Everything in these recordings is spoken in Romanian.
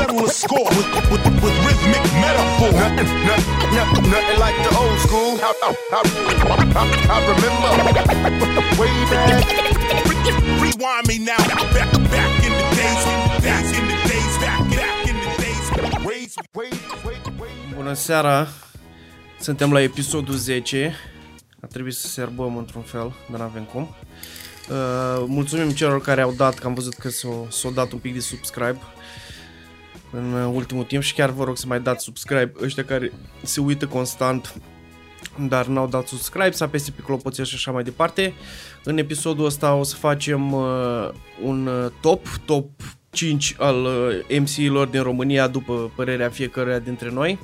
settle a score with, with, with, with rhythmic metaphor. Nothing, nothing, nothing like the old school. I, I, I, I remember way back. Rewind me now, back, back in the days, back in the days, back, back in the days. Wait, wait, wait, wait. Bună seara! Suntem la episodul 10. A trebuit să serbăm într-un fel, dar n-avem cum. Uh, mulțumim celor care au dat, că am văzut că s-au, s-au dat un pic de subscribe în uh, ultimul timp și chiar vă rog să mai dați subscribe ăștia care se uită constant dar n-au dat subscribe, să apese pe clopoțel și așa mai departe. În episodul ăsta o să facem uh, un uh, top, top 5 al uh, MC-ilor din România după părerea fiecăruia dintre noi.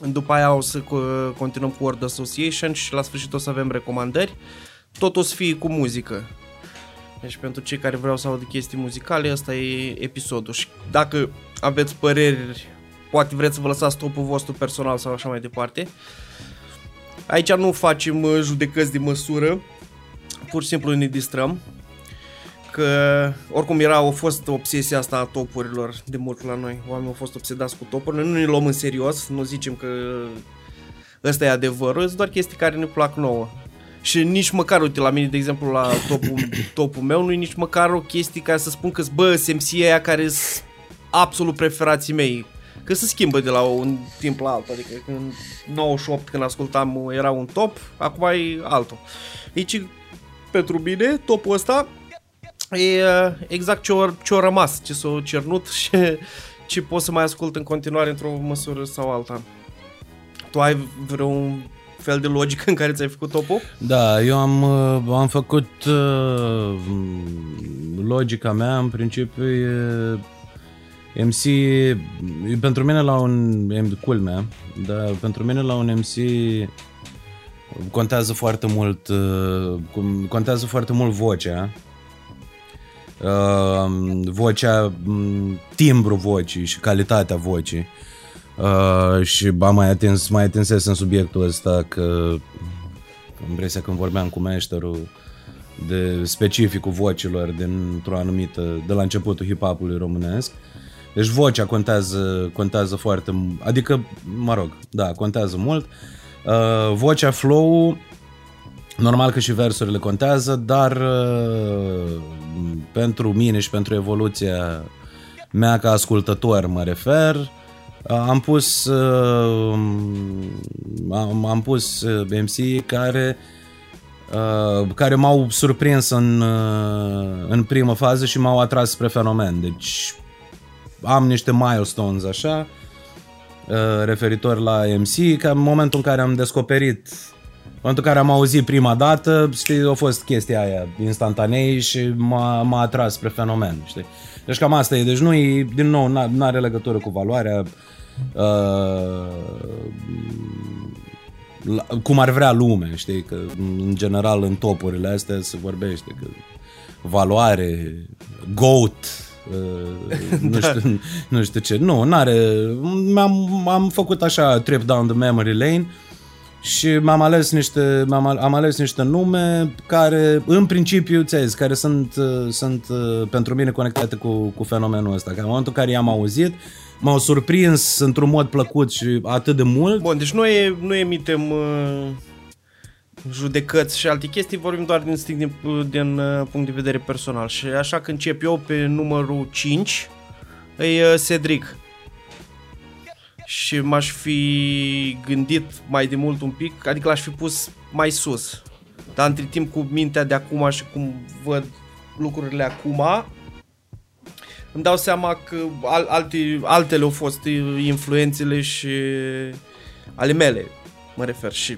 După aia o să co- continuăm cu Word Association și la sfârșit o să avem recomandări. Tot o să fie cu muzică. Deci pentru cei care vreau să audă chestii muzicale, ăsta e episodul. Și dacă aveți păreri, poate vreți să vă lăsați topul vostru personal sau așa mai departe. Aici nu facem uh, judecăți de măsură, pur și simplu ne distrăm. Că oricum era, a fost obsesia asta a topurilor de mult la noi. Oamenii au fost obsedați cu topurile. Noi nu ne luăm în serios, nu zicem că ăsta e adevărul, sunt doar chestii care ne plac nouă. Și nici măcar, uite, la mine, de exemplu, la topul, topul meu, nu e nici măcar o chestie ca să spun că bă, SMC aia care sunt absolut preferații mei. Că se schimbă de la un timp la altul, adică în 98 când ascultam era un top, acum e altul. Deci, pentru mine, topul ăsta e uh, exact ce a ce rămas, ce s-a cernut și ce pot să mai ascult în continuare într-o măsură sau alta. Tu ai vreun fel de logică în care ți-ai făcut topul? Da, eu am, uh, am făcut uh, logica mea, în principiu, e, MC, e pentru mine la un, e culmea, dar pentru mine la un MC contează foarte mult, uh, cum- contează foarte mult vocea, uh, vocea, m, timbru vocii și calitatea vocii. Uh, și am mai atins, mai atinsesc în subiectul ăsta că am impresia când vorbeam cu meșterul de specificul vocilor dintr-o anumită, de la începutul hip-hopului românesc. Deci vocea contează, contează foarte mult, adică, mă rog, da, contează mult. Uh, vocea, flow normal că și versurile contează, dar uh, pentru mine și pentru evoluția mea ca ascultător mă refer, uh, am pus uh, am, am pus uh, MC care uh, care m-au surprins în, uh, în primă fază și m-au atras spre fenomen. Deci am niște milestones așa uh, referitor la MC, ca în momentul în care am descoperit în momentul în care am auzit prima dată, știi, a fost chestia aia instantanei și m-a, m-a atras spre fenomen, știi? Deci cam asta e, deci nu e, din nou, nu are legătură cu valoarea uh, la, cum ar vrea lumea, știi, că în general în topurile astea se vorbește că valoare, goat, uh, nu, știu, nu știu ce, nu, n-are, am, am făcut așa trip down the memory lane și m-am ales niște, m-am, am ales niște nume care, în principiu, ți zis, care sunt, uh, sunt uh, pentru mine conectate cu, cu fenomenul ăsta. Că în momentul în care i-am auzit, m-au surprins într-un mod plăcut și atât de mult. Bun, deci noi nu emitem uh, judecăți și alte chestii, vorbim doar din instinct din, din uh, punct de vedere personal. Și așa că încep eu pe numărul 5, e uh, Cedric. Și m-aș fi gândit mai de mult un pic, adică l-aș fi pus mai sus. Dar între timp cu mintea de acum și cum văd lucrurile acum, îmi dau seama că al, alte, altele au fost influențele și ale mele, mă refer. Și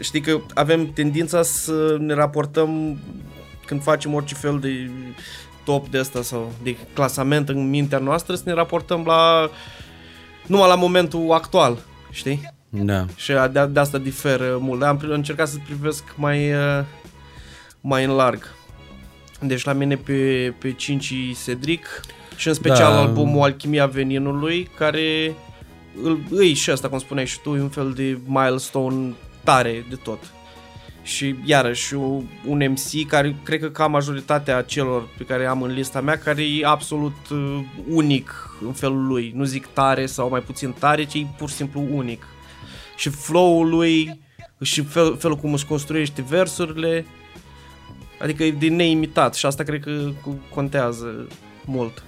știi că avem tendința să ne raportăm când facem orice fel de top de asta sau de clasament în mintea noastră, să ne raportăm la numai la momentul actual, știi? Da. Și de, de asta diferă mult. Dar am încercat să privesc mai, uh, mai în larg. Deci la mine pe, pe 5 Cedric și în special Da. albumul Alchimia Veninului, care îl, îi și asta, cum spuneai și tu, e un fel de milestone tare de tot. Și iarăși un MC care cred că ca majoritatea celor pe care am în lista mea, care e absolut uh, unic în felul lui. Nu zic tare sau mai puțin tare, ci e pur și simplu unic. Și flow-ul lui și fel, felul cum își construiește versurile, adică e de neimitat și asta cred că contează mult.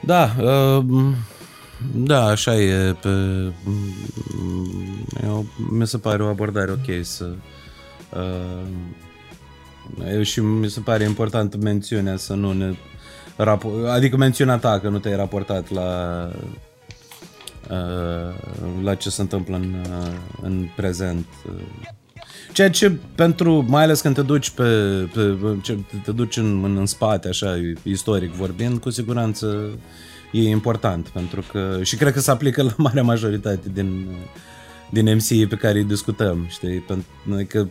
Da, uh, da, așa e. Pe, eu, mi se pare o abordare ok să... Uh, eu și mi se pare important mențiunea să nu ne... Rapo- adică mențiunea ta că nu te-ai raportat la uh, la ce se întâmplă în, uh, în prezent. Ceea ce pentru, mai ales când te duci pe, pe te duci în, în, în spate, așa, istoric vorbind, cu siguranță e important, pentru că, și cred că se aplică la marea majoritate din, din MC pe care îi discutăm, știi, pentru că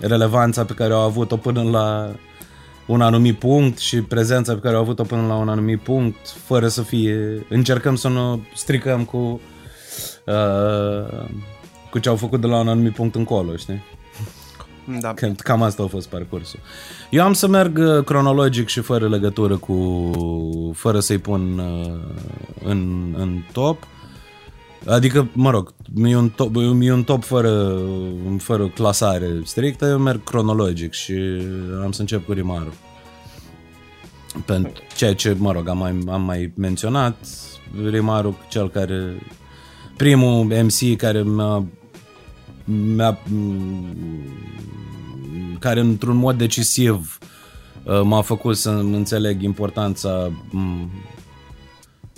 relevanța pe care au avut-o până la un anumit punct și prezența pe care au avut-o până la un anumit punct, fără să fie, încercăm să nu stricăm cu uh, cu ce au făcut de la un anumit punct încolo, știi? Da. Cam asta a fost parcursul. Eu am să merg uh, cronologic și fără legătură cu... fără să-i pun uh, în, în top. Adică, mă rog, e un top, e un top fără, fără clasare strictă, eu merg cronologic și am să încep cu Rimaru. Pentru ceea ce, mă rog, am mai, am mai menționat, Rimaru, cel care primul MC care mi-a, mi-a care într-un mod decisiv uh, m-a făcut să înțeleg importanța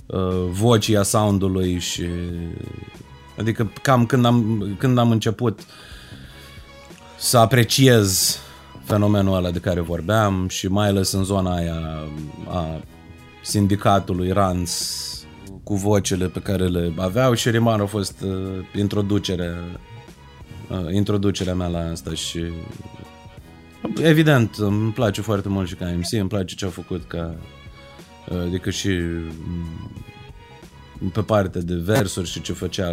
uh, vocii, a soundului și adică cam când am, când am început să apreciez fenomenul ăla de care vorbeam și mai ales în zona aia a sindicatului Rans cu vocile pe care le aveau și Riman a fost uh, introducerea uh, introducerea mea la asta și Evident, îmi place foarte mult și ca MC, îmi place ce a făcut ca adică și mm, pe partea de versuri și ce făcea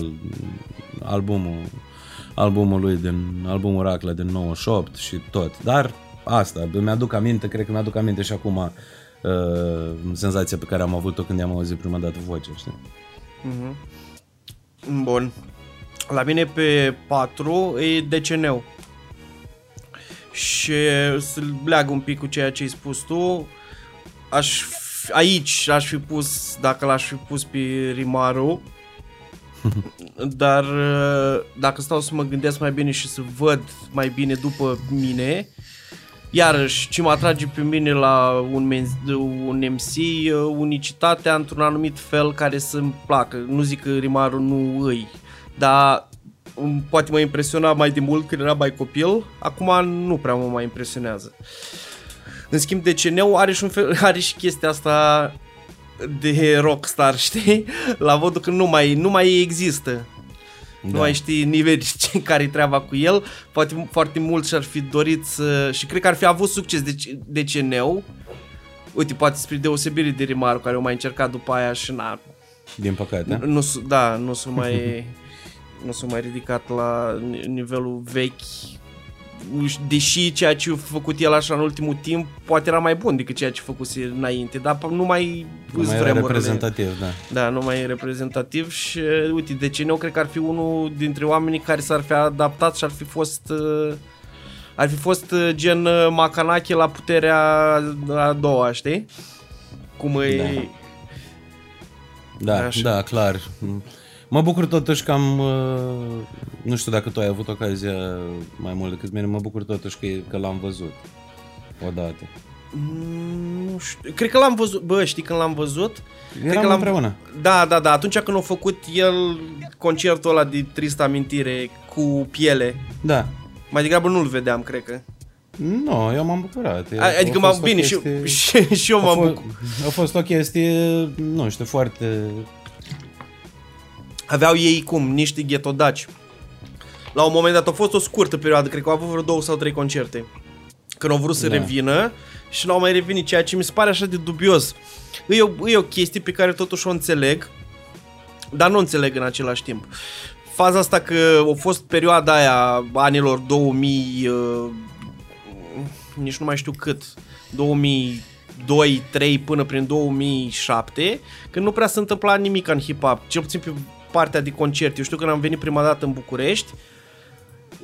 albumul albumul lui din albumul Racla din 98 și tot. Dar asta, mi-aduc aminte, cred că mi-aduc aminte și acum uh, senzația pe care am avut-o când i-am auzit prima dată vocea, știi? Mm-hmm. Bun. La mine pe 4 e deceneu și să leagă un pic cu ceea ce ai spus tu. Aș aici aș fi pus, dacă l-aș fi pus pe Rimaru, dar dacă stau să mă gândesc mai bine și să văd mai bine după mine, iarăși ce mă atrage pe mine la un, men- un MC, unicitatea într-un anumit fel care să-mi placă. Nu zic că Rimaru nu îi, dar poate mă impresiona mai de mult când era mai copil, acum nu prea mă mai impresionează. În schimb, DCN-ul are și, un fel, are și chestia asta de rockstar, știi? La vodul că nu mai, nu mai există. Da. Nu mai știi nivel ce care treaba cu el. Poate foarte mult și-ar fi dorit să... Și cred că ar fi avut succes de DCN-ul. Uite, poate spre deosebire de Rimaru, care o mai încercat după aia și n-a... Din păcate. Nu, da, nu s-o mai... nu s-a mai ridicat la nivelul vechi deși ceea ce a făcut el așa în ultimul timp poate era mai bun decât ceea ce făcuse înainte, dar nu mai nu mai era reprezentativ, da. Da, nu mai e reprezentativ și uite, de ce eu cred că ar fi unul dintre oamenii care s-ar fi adaptat și ar fi fost uh, ar fi fost uh, gen uh, Macanache la puterea a doua, știi? Cum e... Da, da, da clar. Mă bucur totuși că am, uh, nu știu dacă tu ai avut ocazia mai mult decât mine, mă bucur totuși că, că l-am văzut odată. Mm, nu știu, cred că l-am văzut, bă, știi când l-am văzut? Eram cred că l-am... împreună. Da, da, da, atunci când a făcut el concertul ăla de tristă amintire cu piele. Da. Mai degrabă nu-l vedeam, cred că. Nu, eu m-am bucurat. A, adică m-am bine chestie... și, și, și eu m-am bucurat. A fost o chestie, nu știu, foarte aveau ei cum, niște ghetodaci. La un moment dat a fost o scurtă perioadă, cred că au avut vreo două sau trei concerte. Când au vrut să da. revină și n-au mai revenit, ceea ce mi se pare așa de dubios. E o, e o chestie pe care totuși o înțeleg, dar nu o înțeleg în același timp. faza asta că a fost perioada aia anilor 2000, uh, nici nu mai știu cât, 2002, 3 până prin 2007, când nu prea se întâmpla nimic în hip-hop, cel puțin pe partea de concerte. Eu știu când am venit prima dată în București,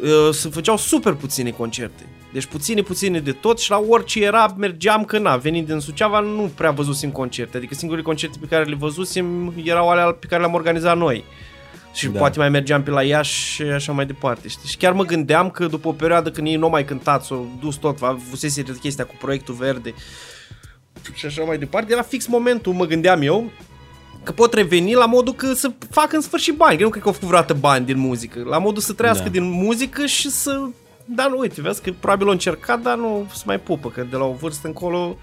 uh, se făceau super puține concerte. Deci puține, puține de tot și la orice era, mergeam că na, venind din Suceava, nu prea văzusem concerte. Adică singurile concerte pe care le văzusem erau alea pe care le-am organizat noi. Și da. poate mai mergeam pe la Iași și așa mai departe. Știi? Și chiar mă gândeam că după o perioadă când ei nu mai cântat, s-au dus tot, avusese chestia cu proiectul verde și așa mai departe, era fix momentul, mă gândeam eu, că pot reveni la modul că să facă în sfârșit bani. Eu nu cred că au făcut vreodată bani din muzică. La modul să trăiască da. din muzică și să... Dar nu, uite, vezi că probabil au încercat, dar nu se mai pupă, că de la o vârstă încolo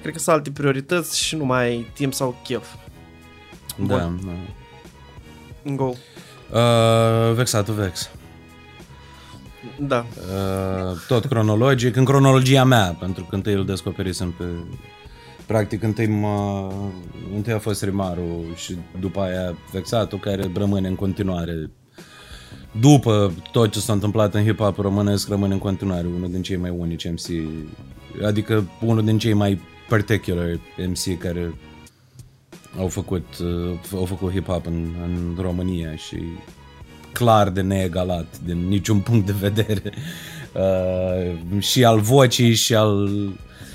cred că sunt alte priorități și nu mai ai timp sau chef. Da, da. Go. Uh, vexatul Vex. Da. Uh, tot cronologic, în cronologia mea, pentru că întâi îl descoperisem pe... Practic, întâi, mă, întâi a fost Rimaru și după aia Vexatul, care rămâne în continuare. După tot ce s-a întâmplat în hip-hop românesc, rămâne în continuare unul din cei mai unici MC, adică unul din cei mai particular MC care au făcut, uh, au făcut hip-hop în, în România și clar de neegalat din niciun punct de vedere. Uh, și al vocii și al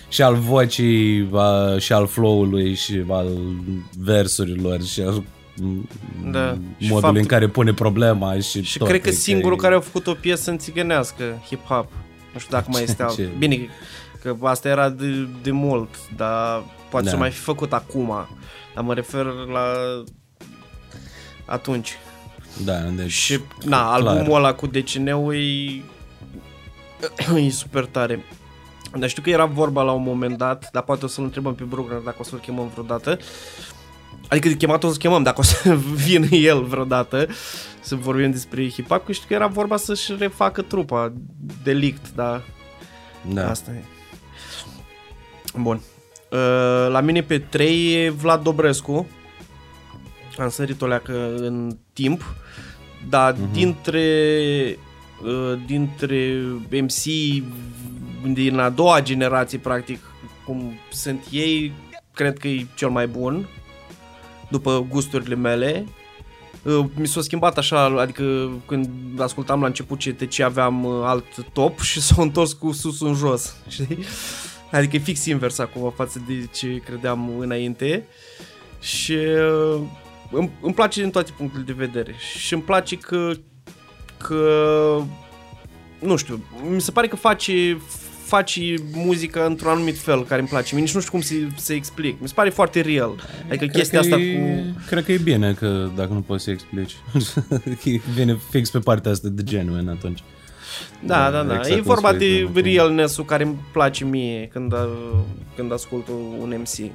și al vocii uh, și al flow-ului și al versurilor și al da. modul faptul... în care pune problema și Și tot, cred că adică singurul e- care a făcut o piesă în țigănească, hip-hop. Nu știu dacă mai este alt. Ce- Bine, că asta era de, de mult, dar poate Da. să mai fi făcut acum. Dar mă refer la atunci. Da, deci Și, na, clar. albumul ăla cu DCN-ul e, e super tare. Dar știu că era vorba la un moment dat, dar poate o să-l întrebăm pe Bruckner dacă o să-l chemăm vreodată. Adică de chemat o să chemăm dacă o să vină el vreodată să vorbim despre hip-hop, că știu că era vorba să-și refacă trupa, delict, dar da. asta e. Bun. Uh, La mine pe 3 e Vlad Dobrescu. Am sărit o leacă în timp. Dar uh-huh. dintre uh, dintre MC din a doua generație, practic, cum sunt ei, cred că e cel mai bun după gusturile mele. Uh, Mi s-a schimbat așa, adică când ascultam la început CTC aveam uh, alt top și s-a întors cu sus în jos, știi? Adică e fix invers acum față de ce credeam înainte și uh, îmi, îmi place din toate punctele de vedere și îmi place că, că nu știu, mi se pare că face faci muzică într-un anumit fel care îmi place. Mie nici nu știu cum să, să explic. Mi se pare foarte real. Adică Cred chestia că asta e, cu... Cred că e bine că dacă nu poți să explici. Vine fix pe partea asta de genuine atunci. Da, da, da. Exact e cum vorba spui de tu acum. realness-ul care îmi place mie când, uh, când ascult un MC.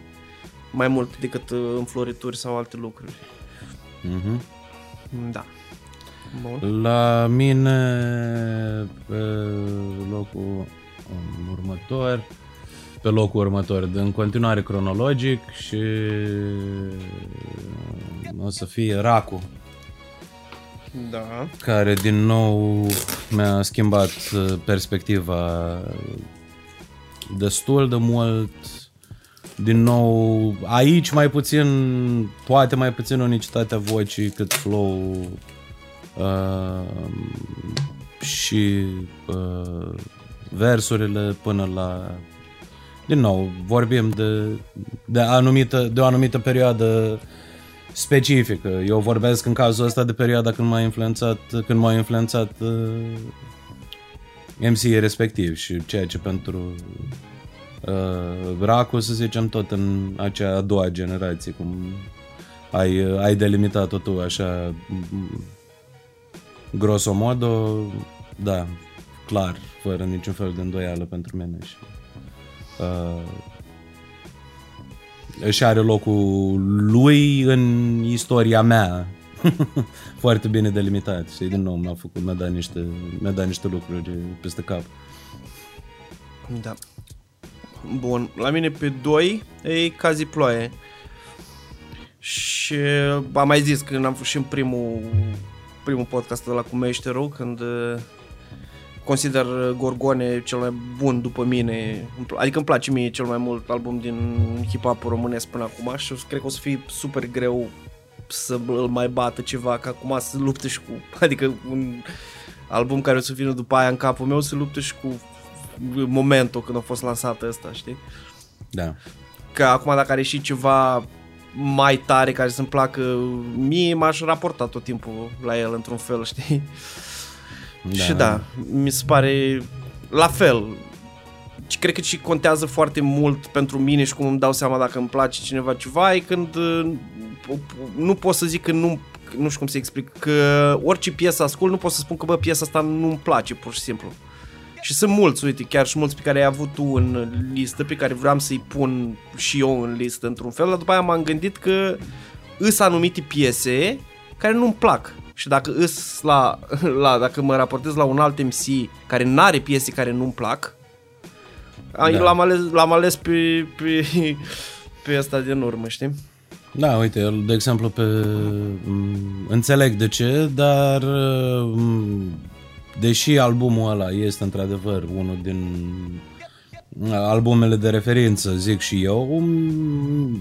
Mai mult decât uh, înflorituri sau alte lucruri. Mhm. Da. Bun. La mine, pe locul următor, pe locul următor, în continuare cronologic și o să fie Racu, Da. care din nou mi-a schimbat uh, perspectiva destul de mult. Din nou, aici mai puțin, poate mai puțin unicitatea vocii cât flow uh, și uh, versurile până la din nou, vorbim de, de, anumită, de o anumită perioadă specifică. Eu vorbesc în cazul ăsta de perioada când m-a influențat, când m-a influențat uh, MC respectiv și ceea ce pentru uh, Racu, să zicem, tot în acea a doua generație, cum ai, uh, ai delimitat-o tu așa m- grosomodo, da, clar, fără niciun fel de îndoială pentru mine și uh, își are locul lui în istoria mea foarte bine delimitat și din nou mi-a făcut, mi-a dat niște, mi-a dat niște lucruri peste cap. Da. Bun. La mine pe 2 e Cazi Ploaie. Și am mai zis când am fost și în primul primul podcast de la cu Meșteru, când uh, consider Gorgone cel mai bun după mine, adică îmi place mie cel mai mult album din hip-hop românesc până acum și cred că o să fie super greu să îl mai bată ceva, că acum se luptă și cu, adică un album care o să vină după aia în capul meu se luptă și cu momentul când a fost lansat ăsta, știi? Da. Că acum dacă are și ceva mai tare care să-mi placă mie, m-aș raporta tot timpul la el într-un fel, știi? Da. Și da, mi se pare la fel. Și cred că și contează foarte mult pentru mine și cum îmi dau seama dacă îmi place cineva ceva e când uh, nu pot să zic că nu nu știu cum să explic, că orice piesă ascult nu pot să spun că bă, piesa asta nu-mi place pur și simplu. Și sunt mulți, uite, chiar și mulți pe care ai avut tu în listă, pe care vreau să-i pun și eu în listă într-un fel, dar după aia m-am gândit că îs anumite piese care nu-mi plac. Și dacă îs la, la, dacă mă raportez la un alt MC care n-are piese care nu-mi plac, da. l-am ales, l-am ales pe, pe, pe asta din urmă, știi? Da, uite, eu, de exemplu, pe, înțeleg de ce, dar deși albumul ăla este într-adevăr unul din albumele de referință, zic și eu,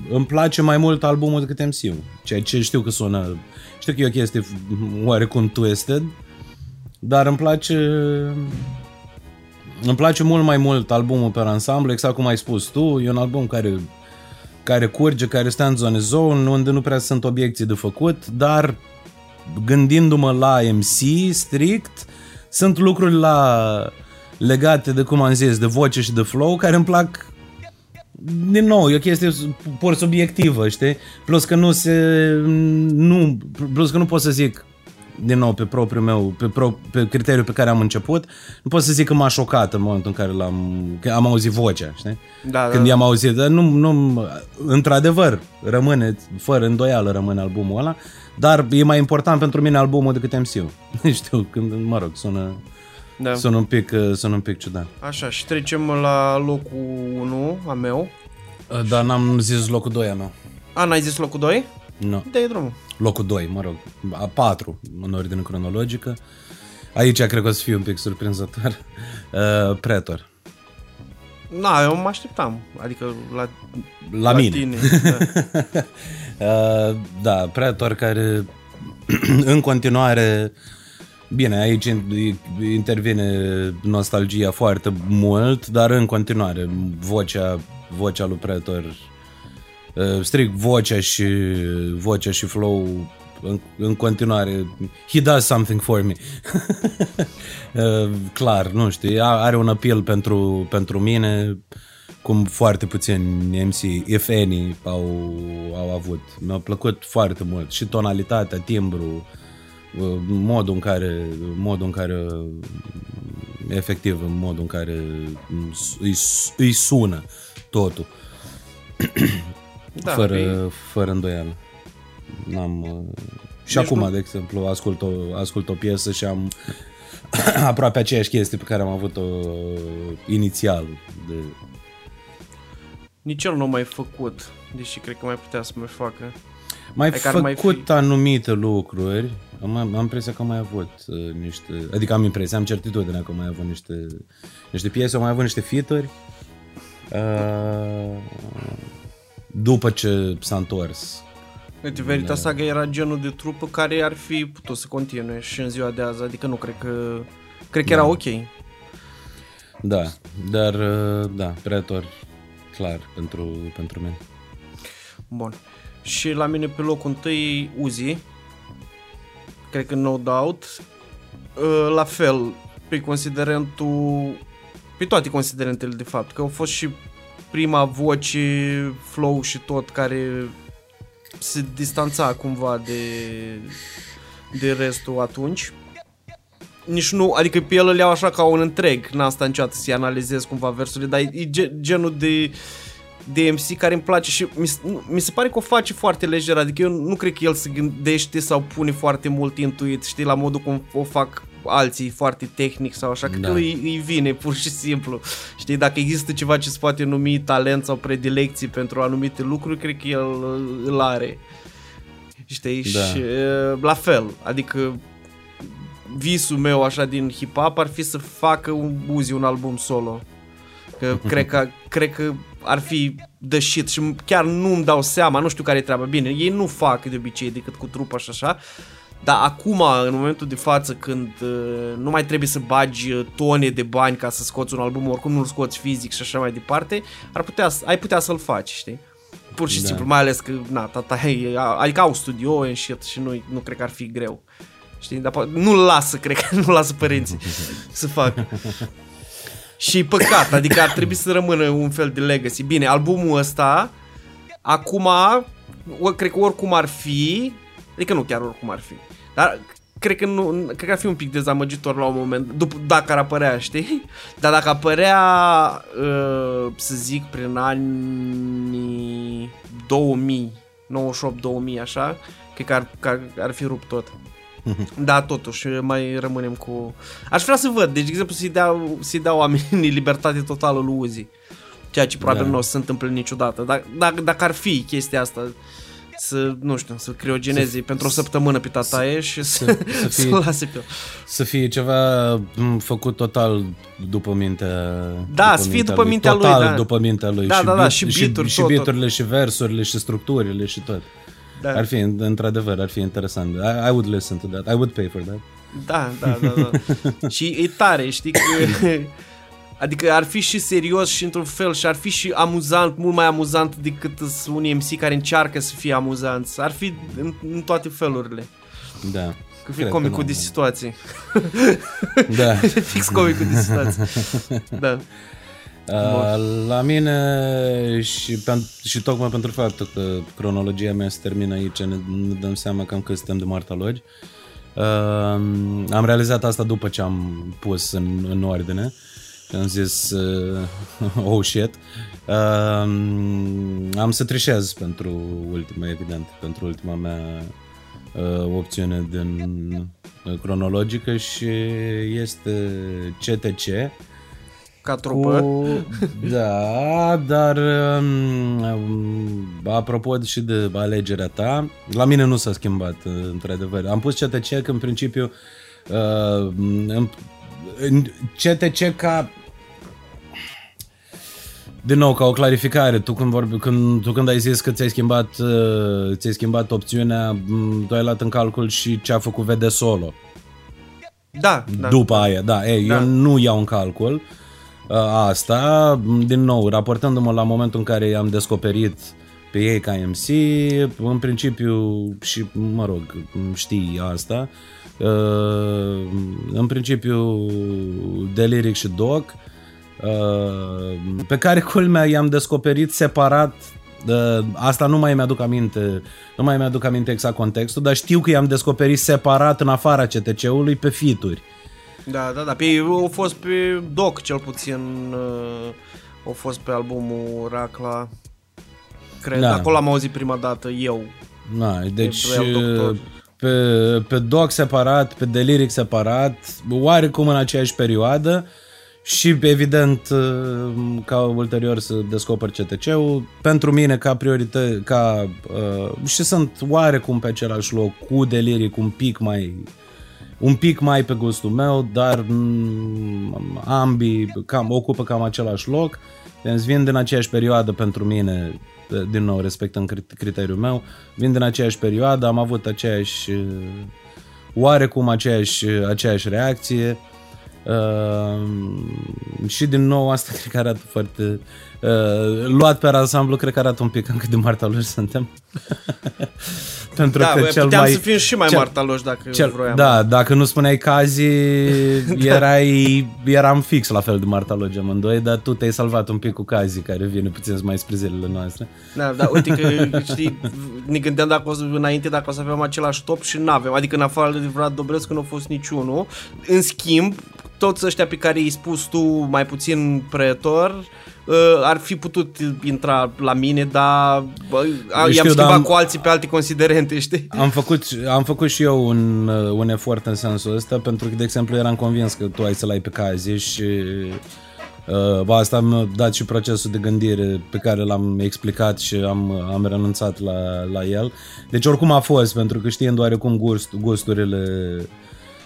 îmi place mai mult albumul decât MC-ul. Ceea ce știu că sună, știu că e o chestie oarecum twisted, dar îmi place îmi place mult mai mult albumul pe ansamblu, exact cum ai spus tu, e un album care care curge, care stă în zone zone, unde nu prea sunt obiecții de făcut, dar gândindu-mă la MC strict, sunt lucruri la legate de, cum am zis, de voce și de flow, care îmi plac din nou, e o chestie pur subiectivă, știi? Plus că nu se... Nu, plus că nu pot să zic din nou pe propriul meu, pe, pro, pe criteriul pe care am început, nu pot să zic că m-a șocat în momentul în care l-am, că am auzit vocea, știi? Da, Când da. i-am auzit, dar nu, nu, într-adevăr, rămâne, fără îndoială rămâne albumul ăla, dar e mai important pentru mine albumul decât MC-ul. Știu, când, mă rog, sună, da. sună, un pic, sună un pic ciudat. Așa, și trecem la locul 1 a meu. Dar n-am zis locul 2 a meu. A, n-ai zis locul 2? Nu. Dă-i drumul. Locul 2, mă rog, a 4 în ordine cronologică. Aici cred că o să fie un pic surprinzător. Uh, Pretor. Na, eu mă așteptam. Adică la, la, la mine. Tine, da. uh, da, Pretor care în continuare Bine, aici intervine nostalgia foarte mult, dar în continuare vocea, vocea lui Pretor Uh, strict vocea și vocea și flow în, în continuare he does something for me uh, clar, nu știu are un appeal pentru, pentru mine cum foarte puțini MC, if any, au, au avut. Mi-a plăcut foarte mult și tonalitatea, timbru, uh, modul în care, modul în care efectiv, modul în care îi, îi sună totul. Da, fără, pe... fără îndoială. N-am... Uh... Și Nici acum, nu... de exemplu, ascult o, ascult o piesă și am aproape aceeași chestie pe care am avut-o inițial. De... Nici el nu mai făcut, deși cred că mai putea să mai facă. Mai adică făcut mai fi... anumite lucruri, am, am impresia că am mai avut uh, niște, adică am impresia, am certitudinea că am mai avut niște, niște piese, am mai avut niște fituri. Uh, după ce s-a întors. Uite, Veritas Saga era genul de trupă care ar fi putut să continue și în ziua de azi, adică nu cred că cred că da. era ok. Da, dar da, Pretor clar pentru, pentru mine. Bun. Și la mine pe locul întâi Uzi. Cred că no doubt. La fel, pe considerentul pe toate considerentele de fapt, că au fost și prima voce, flow și tot care se distanța cumva de, de restul atunci. Nici nu, adică pe el îl iau așa ca un întreg, n-am stat niciodată să-i analizez cumva versurile, dar e genul de de MC care îmi place și mi, mi se pare că o face foarte lejer, adică eu nu cred că el se gândește sau pune foarte mult intuit, știi, la modul cum o fac alții foarte tehnic sau așa, da. că îi, îi vine pur și simplu. Știi, dacă există ceva ce se poate numi talent sau predilecții pentru anumite lucruri, cred că el îl are. Știi, da. și la fel, adică visul meu așa din hip-hop ar fi să facă un Uzi un album solo. Că cred că, cred că ar fi the shit și chiar nu îmi dau seama, nu știu care e treaba. Bine, ei nu fac de obicei decât cu trupa și așa, dar acum, în momentul de față, când uh, nu mai trebuie să bagi uh, tone de bani ca să scoți un album, oricum nu-l scoți fizic și așa mai departe, ar putea, ai putea să-l faci, știi? Pur și Da. simplu, mai ales că, na, tata, hei, adică au studio and shit și nu, nu cred că ar fi greu. Știi? Dar po- nu-l lasă, cred că nu lasă părinții să facă. Și e păcat, adică ar trebui să rămână un fel de legacy. Bine, albumul ăsta, acum, o, cred că oricum ar fi, adică nu chiar oricum ar fi, dar cred că, nu, cred că ar fi un pic dezamăgitor la un moment, după, dacă ar apărea, știi? Dar dacă apărea, uh, să zic, prin anii 2000, 98-2000, așa, cred că ar, că ar, ar fi rupt tot. Da, totuși, mai rămânem cu... Aș vrea să văd, deci, de exemplu, să-i dau, să-i dau oamenii libertate totală lui Uzi. Ceea ce probabil Da. nu o să se întâmple niciodată. Dacă, dacă, dacă ar fi chestia asta, să, nu știu, să criogeneze pentru o săptămână pe tataie și să, să să, fie- să lase pe el. Să fie ceva m, făcut total după mintea Da, să fie după mintea lui, total da. după mintea lui Da, da, da, beat- și și, beat-uri, și tot, tot. beat-urile și versurile și structurile și tot. Da. Ar fi, într-adevăr, ar fi interesant. I, I would listen to that. I would pay for that. Da, da, da, da. și e tare, știi că... Adică ar fi și serios și într-un fel și ar fi și amuzant, mult mai amuzant decât sunt unii MC care încearcă să fie amuzanți. Ar fi în, în toate felurile. Da. Că fi Cred că comicul nu. de situații. Da. Fix comicul de situații. Da. Uh, la mine și, pen- și tocmai pentru faptul că cronologia mea se termină aici, ne, ne dăm seama cam că suntem de martalogi. Uh, am realizat asta după ce am pus în, în ordine și am zis uh, oh shit. Uh, am să trișez pentru ultima, evident, pentru ultima mea uh, opțiune din uh, cronologică și este CTC. Ca trupă. Cu... Da, dar um, apropo și de alegerea ta, la mine nu s-a schimbat, uh, într-adevăr. Am pus CTC că în principiu uh, în, în CTC ca din nou, ca o clarificare, tu când, vorbi, când, tu când ai zis că ți-ai schimbat, uh, ți-ai schimbat opțiunea, m, tu ai luat în calcul și ce a făcut VD Solo Da, da. după aia, da, ei, Da. eu nu iau în calcul uh, asta, din nou, raportându-mă la momentul în care i-am descoperit pe ei ca MC, în principiu, și mă rog, știi asta, uh, în principiu Deliric și Doc, uh, pe care culmea i-am descoperit separat Uh, asta nu mai mi-aduc aminte, nu mai mi-aduc aminte exact contextul, dar știu că i-am descoperit separat în afara CTC-ului pe fituri. Da, da, da. Pe ei au fost pe Doc, cel puțin. Uh, au fost pe albumul Racla. Cred. Da. Acolo am auzit prima dată eu. Na, deci Pe Real Doctor. pe, pe Doc separat, pe Deliric separat, oarecum în aceeași perioadă și evident ca ulterior să descoper CTC-ul. Pentru mine ca prioritate, ca, uh, și sunt oarecum pe același loc cu Deliric un pic mai un pic mai pe gustul meu, dar mm, ambii cam, ocupă cam același loc. Deci vin din aceeași perioadă pentru mine, din nou respectând crit- criteriul meu, vin din aceeași perioadă, am avut aceeași, uh, oarecum aceeași, aceeași reacție. Uh, și din nou asta cred că arată foarte uh, luat pe ansamblu cred că arată un pic încă de martaluri suntem pentru Da, că bă, cel puteam mai să fim și mai cel- martaloși dacă cel, vroiam. da, dacă nu spuneai cazi, erai, eram fix la fel de martalogi amândoi, dar tu te-ai salvat un pic cu cazi, care vine puțin mai spre zilele noastre. Da, da, uite că, știi, ne gândeam dacă o să, înainte dacă o să avem același top și n-avem. Adică în afară de Vlad Dobrescu nu a fost niciunul. În schimb, toți ăștia pe care i-ai spus tu mai puțin pretor, uh, ar fi putut intra la mine, dar bă, a, Eu i-am știu, schimbat dar am- cu alții pe alte considerente, știi? Am făcut, am făcut și eu un, uh, un efort în sensul ăsta, pentru că, de exemplu, eram convins că tu ai să-l ai pe cazi și uh, asta mi-a dat și procesul de gândire pe care l-am explicat și am, am renunțat la, la el. Deci oricum a fost, pentru că știind oarecum gust, gusturile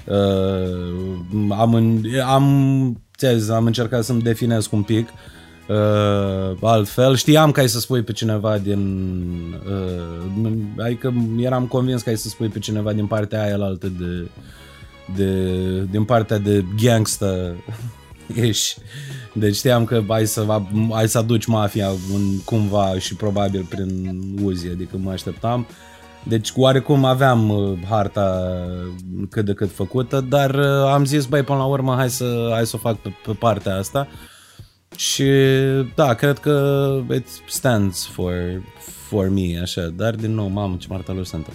Uh, am, în, am, ți am încercat să-mi definesc un pic uh, altfel. Știam că ai să spui pe cineva din... Uh, adică eram convins că ai să spui pe cineva din partea aia altă de, de, din partea de gangsta ești. Deci știam că ai să, ai să aduci mafia în, cumva și probabil prin uzi, adică mă așteptam. Deci oarecum aveam uh, harta cât de cât făcută, dar uh, am zis, băi, până la urmă, hai să, hai să o fac pe, pe partea asta. Și da, cred că it stands for, for me, așa, dar din nou, mamă, ce martaluri sunt.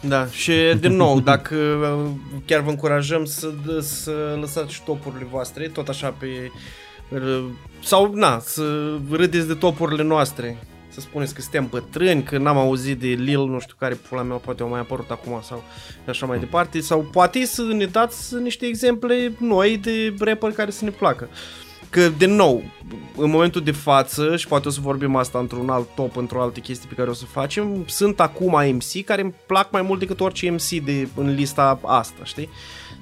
Da, și din nou, dacă uh, chiar vă încurajăm să, să lăsați și topurile voastre, tot așa pe... Sau, na, să râdeți de topurile noastre, să spuneți că suntem bătrâni, că n-am auzit de Lil, nu știu care pula mea poate au mai apărut acum sau așa mai departe, sau poate să ne dați niște exemple noi de rapper care să ne placă. Că, din nou, în momentul de față, și poate o să vorbim asta într-un alt top, într-o altă chestie pe care o să facem, sunt acum MC care îmi plac mai mult decât orice MC de, în lista asta, știi?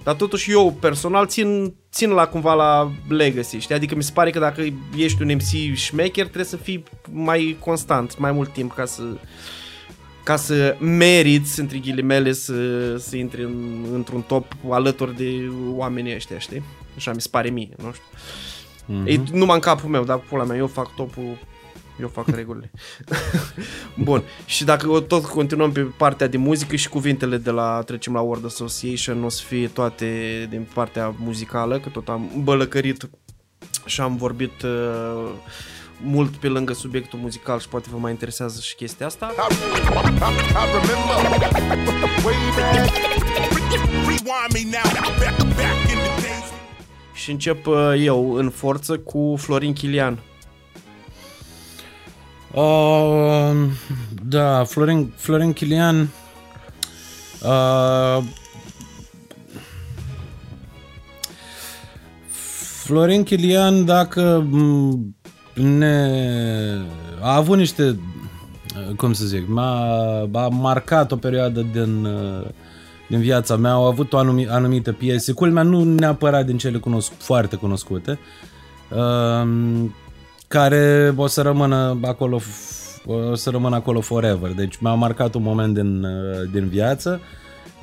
Dar totuși eu personal țin, țin la cumva la legacy, știi? Adică mi se pare că dacă ești un MC șmecher trebuie să fii mai constant, mai mult timp ca să ca să meriți, între ghilimele, să, să intri în, într-un top alături de oamenii ăștia, știi? Așa mi se pare mie, nu știu. Mm-hmm. E numai în capul meu, dar pula mea, eu fac topul eu fac regulile. Bun. Și dacă tot continuăm pe partea de muzică și cuvintele de la trecem la Word Association o să fie toate din partea muzicală, că tot am bălăcărit și am vorbit uh, mult pe lângă subiectul muzical și poate vă mai interesează și chestia asta. Și încep uh, eu în forță cu Florin Chilian. Uh, da, Florin, Florin Chilian uh, Florin Chilian, dacă ne a avut niște cum să zic, m-a, a marcat o perioadă din, din viața mea, au avut o anumi, anumită piese, culmea nu neapărat din cele cunosc, foarte cunoscute, uh, care o să rămână acolo o să rămână acolo forever. Deci mi-a marcat un moment din, uh, din viață.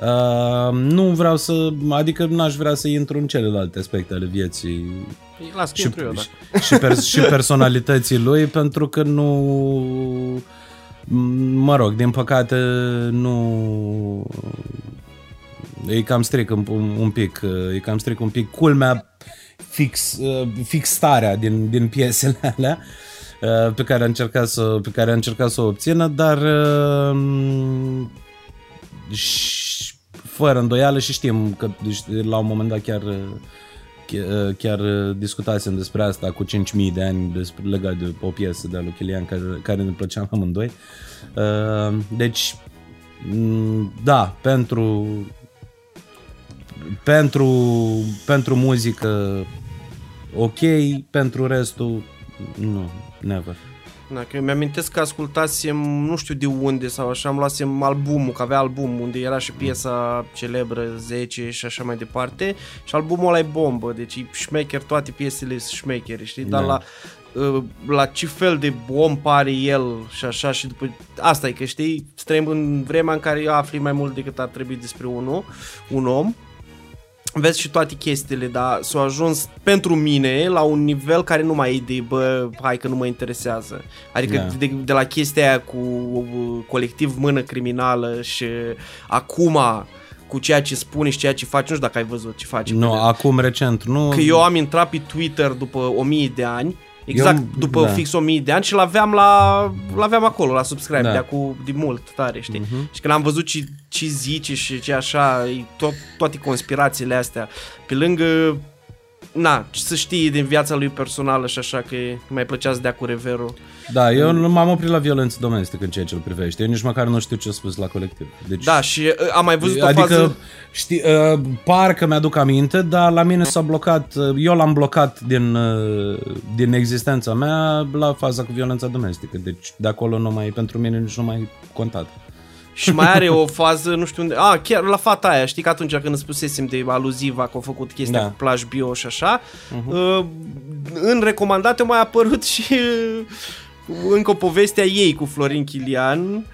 Uh, nu vreau să, adică n-aș vrea să intru în celelalte aspecte ale vieții Las și, eu, da. și, pers- și personalității lui pentru că nu mă rog, din păcate nu e cam stric un, un pic, e cam stric un pic culmea fix, uh, fix starea din, din piesele alea uh, pe care a încercat să, pe care a încercat să o obțină, dar uh, fără îndoială și știm că deci, la un moment dat chiar chiar discutasem despre asta cu 5000 de ani despre, legat de o piesă de lui Chilian care, care ne plăcea amândoi. Deci, mm, da, pentru pentru, pentru muzică ok, pentru restul nu, never. Da, că mi-amintesc că ascultasem, nu știu de unde sau așa, am luasem albumul, că avea album unde era și piesa celebră 10 și așa mai departe și albumul ăla e bombă, deci e șmecher, toate piesele sunt șmechere, știi? Dar da. la, ă, la ce fel de om pare el și așa și după asta e că știi, trăim în vremea în care afli mai mult decât ar trebui despre unul, un om vezi și toate chestiile, dar s-au ajuns pentru mine la un nivel care nu mai e de, bă, hai că nu mă interesează. Adică yeah. de, de la chestia aia cu colectiv mână criminală și acum cu ceea ce spune și ceea ce faci, nu știu dacă ai văzut ce faci. Nu, acum recent, nu. Că eu am intrat pe Twitter după o mie de ani Exact, Eu, după da. fix 1000 de ani și l-aveam la l-aveam acolo la subscribe da. de acum de mult tare, știi? Uh-huh. Și când am văzut ce, ce zice și ce așa, tot, toate conspirațiile astea, pe lângă na, să știi din viața lui personală și așa că mai plăcea să dea cu reverul. Da, eu nu m-am oprit la violență domestică în ceea ce îl privește. Eu nici măcar nu știu ce a spus la colectiv. Deci, da, și uh, am mai văzut adică, o fază... Știi, uh, parcă mi-aduc aminte, dar la mine s-a blocat, uh, eu l-am blocat din, uh, din existența mea la faza cu violența domestică. Deci de acolo nu mai, pentru mine nici nu mai contat. Și mai are o fază, nu știu unde, a, chiar la fata aia, știi că atunci când spusesem de aluziva că au făcut chestia Da. cu plaj bio și așa, uh, în recomandate a mai apărut și uh, încă o poveste a ei cu Florin Chilian,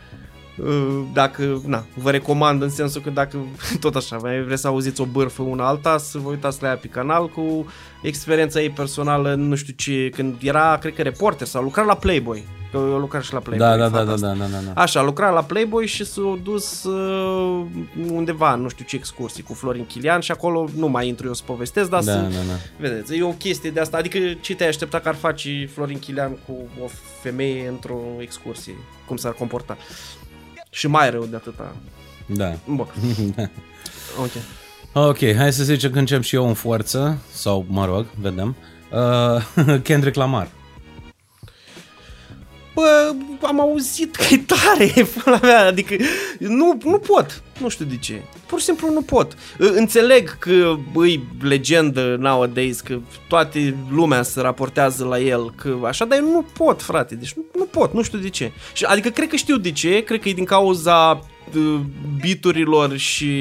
Uh, dacă, na, vă recomand în sensul că dacă, tot așa, mai vreți să auziți o bârfă una alta, să vă uitați la ea pe canal cu experiența ei personală, nu știu ce, când era, cred că reporter sau lucra la Playboy, că eu lucra și la Playboy. Da, da, da, fata da, asta. da, da, da, da. Așa, lucra la Playboy și s-a dus uh, undeva, nu știu ce excursii cu Florin Chilian și acolo nu mai intru eu să povestesc, dar Da, să, da, da. vedeți, e o chestie de asta, adică ce te-ai aștepta că ar face Florin Chilian cu o femeie într-o excursie, cum s-ar comporta. Și mai rău de atâta. da. Bun. Ok. Ok, hai să zicem că încep și eu în forță, sau mă rog, vedem. Uh, Kendrick Lamar. Bă, am auzit că e tare, pula mea, adică nu, nu pot, nu știu de ce. Pur și simplu nu pot. Ă, Înțeleg că îi legendă nowadays, că toate lumea se raportează la el, că așa, dar eu nu pot, frate, deci nu, nu pot, nu știu de ce. Și, adică cred că știu de ce, cred că e din cauza uh, biturilor și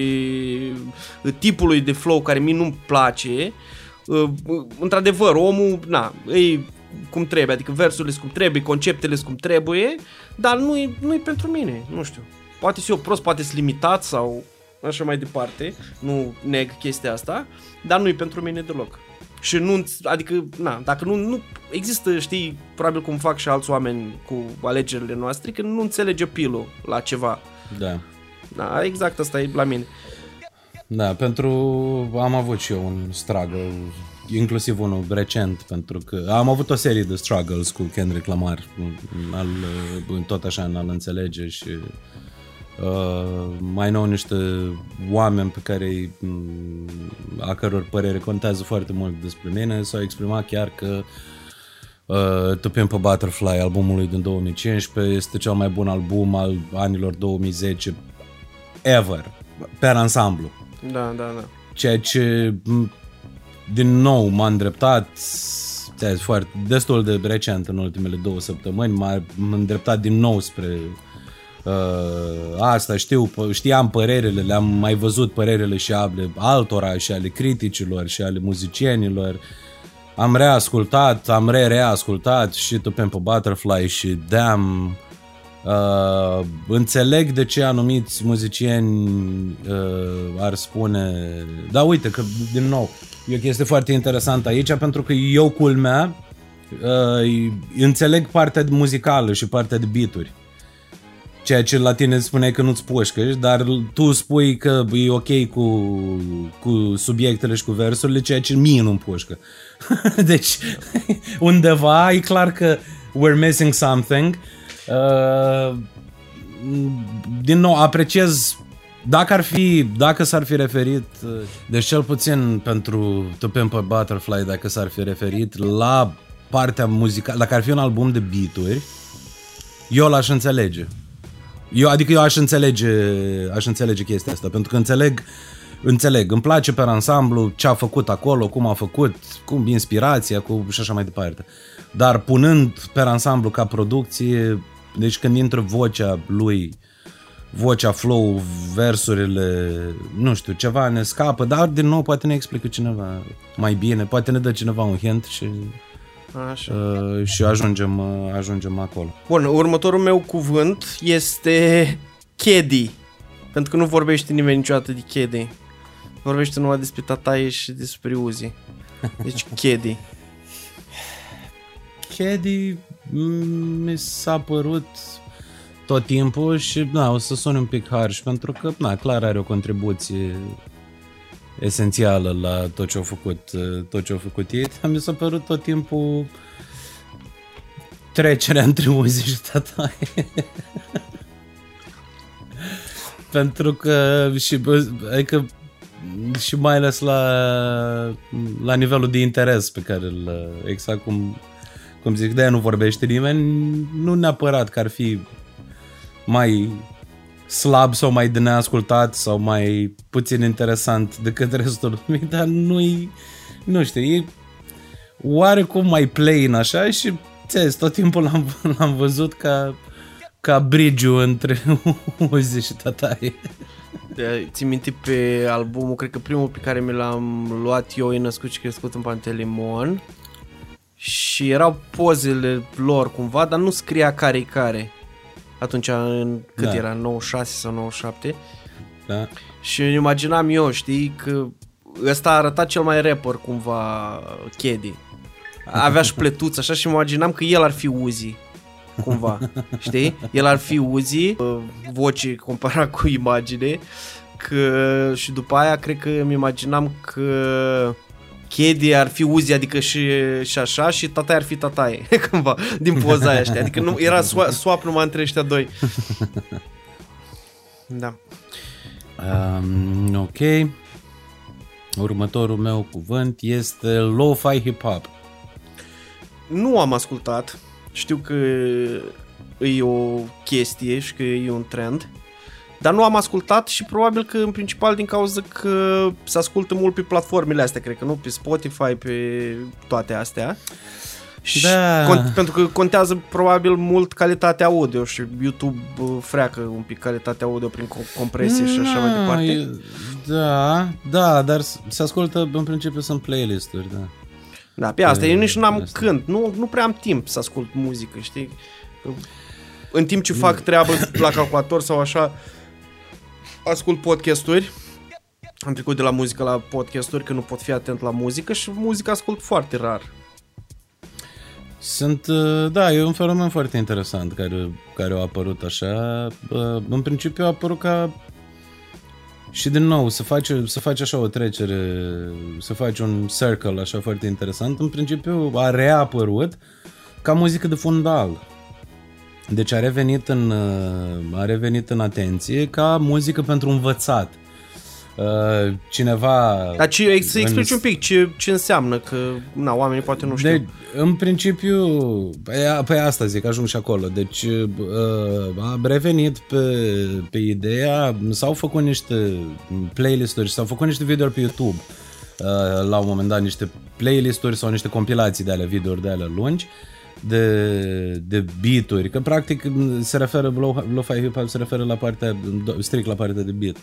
uh, tipului de flow care mie nu-mi place. Uh, uh, într-adevăr, omul, na, e cum trebuie, adică versurile sunt cum trebuie, conceptele sunt cum trebuie, dar nu-i, nu-i pentru mine, nu știu. Poate să eu prost, poate sunt limitat sau așa mai departe, nu neg chestia asta, dar nu-i pentru mine deloc. Și nu, adică, na, dacă nu, nu există, știi, probabil cum fac și alți oameni cu alegerile noastre, că nu înțelege pilul la ceva. Da. Da, exact asta e la mine. Da, pentru... am avut și eu un struggle, inclusiv unul recent, pentru că am avut o serie de struggles cu Kendrick Lamar, al, tot așa, în a-l înțelege și uh, mai nou niște oameni pe care mm, a căror părere contează foarte mult despre mine s-au exprimat chiar că Uh, To Pimp a Butterfly, albumul lui din 2015, este cel mai bun album al anilor 2010 ever, per ansamblu. Da, da, da. Ceea ce, m, din nou, m-a îndreptat ți-am zis, foarte, destul de recent, în ultimele două săptămâni, m-a m-a îndreptat din nou spre uh, asta. Știu, p- știam părerile, le-am mai văzut părerile și ale altora, și ale criticilor, și ale muzicienilor. Am reascultat, am re-reascultat și To Pimp a Butterfly și Damn. Uh, înțeleg de ce anumiți muzicieni uh, ar spune da uite că din nou e o chestie foarte interesantă aici pentru că eu culmea uh, înțeleg partea muzicală și partea de beaturi ceea ce la tine spuneai că nu-ți pușcă, dar tu spui că e ok cu, cu subiectele și cu versurile, ceea ce mie nu-mi pușcă. deci, undeva e clar că we're missing something. Uh, din nou, apreciez dacă ar fi, dacă s-ar fi referit, uh, deci cel puțin pentru To Pimp a Butterfly, dacă s-ar fi referit la partea muzicală, dacă ar fi un album de beaturi, eu l-aș înțelege. Eu, adică eu aș înțelege, aș înțelege chestia asta, pentru că înțeleg, înțeleg, îmi place pe ansamblu ce a făcut acolo, cum a făcut, cum inspirația, cu și așa mai departe. Dar punând pe ansamblu ca producție, deci când intră vocea lui, vocea, flow, versurile, nu știu, ceva ne scapă, dar din nou poate ne explică cineva mai bine, poate ne dă cineva un hint și, Așa. uh, și ajungem, uh, ajungem acolo. Bun, următorul meu cuvânt este Chedi. Pentru că nu vorbește nimeni niciodată de Chedi. Vorbește numai despre tataie și despre Uzi. Deci Chedi. Caddy mm, mi s-a părut tot timpul și na, o să sune un pic harsh pentru că na, clar are o contribuție esențială la tot ce au făcut, uh, tot ce au făcut ei. Dar mi s-a părut tot timpul trecerea între Uzi și Tataie. pentru că și, bă, adică și mai ales la, la nivelul de interes pe care îl, exact cum, cum zic, de nu vorbește nimeni, nu neapărat că ar fi mai slab sau mai de neascultat sau mai puțin interesant decât restul lumii, dar nu-i, nu știu, e oarecum mai plain așa și ți tot timpul l-am, l-am văzut ca, ca bridge între Uzi și Tataie. De- Țin minte pe albumul, cred că primul pe care mi l-am luat eu e născut și crescut în Pantelimon și erau pozele lor cumva, dar nu scria care-i care. Atunci, în, cât Da. era, 96 sau 97? Da? Și îmi imaginam eu, știi, că ăsta arăta cel mai rapper cumva Chedi. Avea și pletuță așa și îmi imaginam că el ar fi Uzi cumva, știi? El ar fi Uzi, uh, voce comparat cu imagine, că și după aia cred că îmi imaginam că Chedi ar fi Uzi, adică și, și așa, și tataie ar fi tataie, cumva, din poza aia, știi? Adică nu, era swap, swap numai între ăștia doi. Da. Um, ok. Următorul meu cuvânt este lo-fi hip-hop. Nu am ascultat. Știu că e o chestie și că e un trend. Dar nu am ascultat și probabil că în principal din cauza că se ascultă mult pe platformele astea, cred că nu, pe Spotify, pe toate astea. Și Da. cont, pentru că contează probabil mult calitatea audio și YouTube uh, freacă un pic calitatea audio prin co- compresie și așa mai Na, departe. e- Da, da, dar s- se ascultă, în principiu sunt playlist-uri, da. Da, pe asta. Eu nici nu am Asta. cânt. Nu, nu prea am timp să ascult muzică, știi? În timp ce fac treabă la calculator sau așa, ascult podcasturi. Am trecut de la muzică la podcasturi, că nu pot fi atent la muzică și muzică ascult foarte rar. Sunt, uh, da, e un fenomen foarte interesant care, care a apărut așa. Uh, În principiu a apărut ca și din nou, să face, să face așa o trecere, să face un circle așa foarte interesant. În principiu a reapărut ca muzică de fundal. Deci a revenit în, uh, a revenit în atenție ca muzică pentru învățat. Uh, Cineva... Dar ce, să în- explici un pic ce, ce înseamnă, că na, oamenii poate nu știu. de, în principiu, pe, pe asta zic, ajung și acolo. Deci uh, a revenit pe, pe ideea, s-au făcut niște playlist-uri, s-au făcut niște videouri pe YouTube uh, la un moment dat, niște playlist-uri sau niște compilații de alea, videouri de alea lungi de, de beat-uri, că practic se referă, lo- lo-fi hip-hop se referă la partea, strict la partea de beat.